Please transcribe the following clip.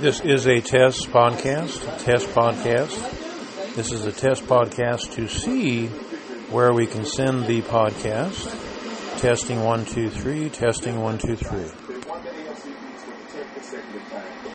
This is a test podcast, test podcast. This is a test podcast to see where we can send the podcast. Testing one, two, three, testing one, two, three.